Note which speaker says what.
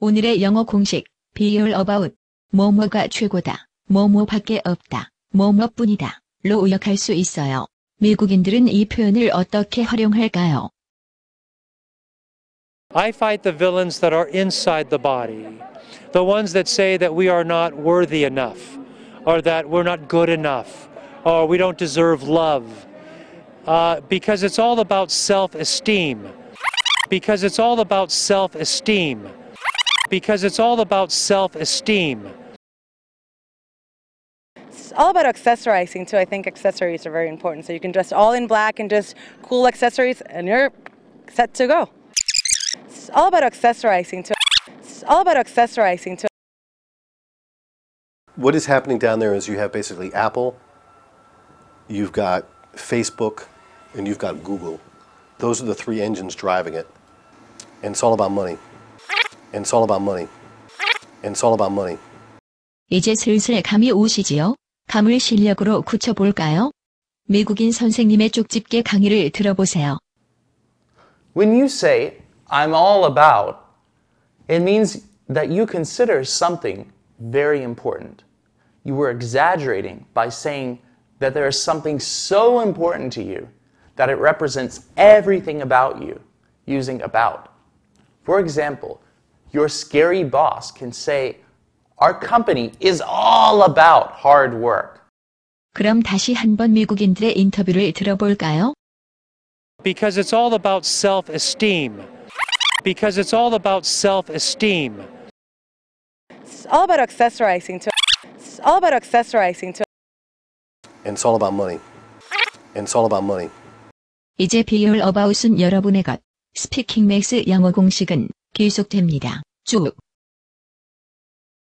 Speaker 1: 오늘의 영어 공식, be all about, 뭐뭐가 최고다, 뭐뭐밖에 없다, 뭐뭐뿐이다, 로 의역할 수 있어요. 미국인들은 이 표현을 어떻게 활용할까요?
Speaker 2: I fight the villains that are inside the body, the ones that say that we are not worthy enough, or that we're not good enough, or we don't deserve love. Uh, because it's all about self esteem. Because it's all about self esteem. Because it's all about self esteem.
Speaker 3: It's all about accessorizing too. I think accessories are very important. So you can dress all in black and just cool accessories, and you're set to go. It's all about accessorizing too. It's all about accessorizing too.
Speaker 4: What is happening down there is you have basically Apple, you've got Facebook, and you've got Google. Those are the three engines driving it. And it's all about money. And it's all about money. And it's all about money.
Speaker 1: 이제 슬슬 감이 오시지요? 감을 실력으로 굳혀볼까요? 미국인 선생님의 쪽집게 강의를 들어보세요.
Speaker 5: When you say, I'm all about, it means that you consider something very important. You were exaggerating by saying that there is something so important to you that it represents everything about you using about. For example, your scary boss can say, Our company is all about hard work.
Speaker 2: Because it's all about self-esteem. Because it's all about self-esteem.
Speaker 3: It's all about accessorizing too It's all about accessorizing too
Speaker 4: And it's all about money. And it's all about money.
Speaker 1: 이제 비율 어바웃은 여러분의 것. 스피킹 맥스 영어 공식은 계속됩니다. 쭉.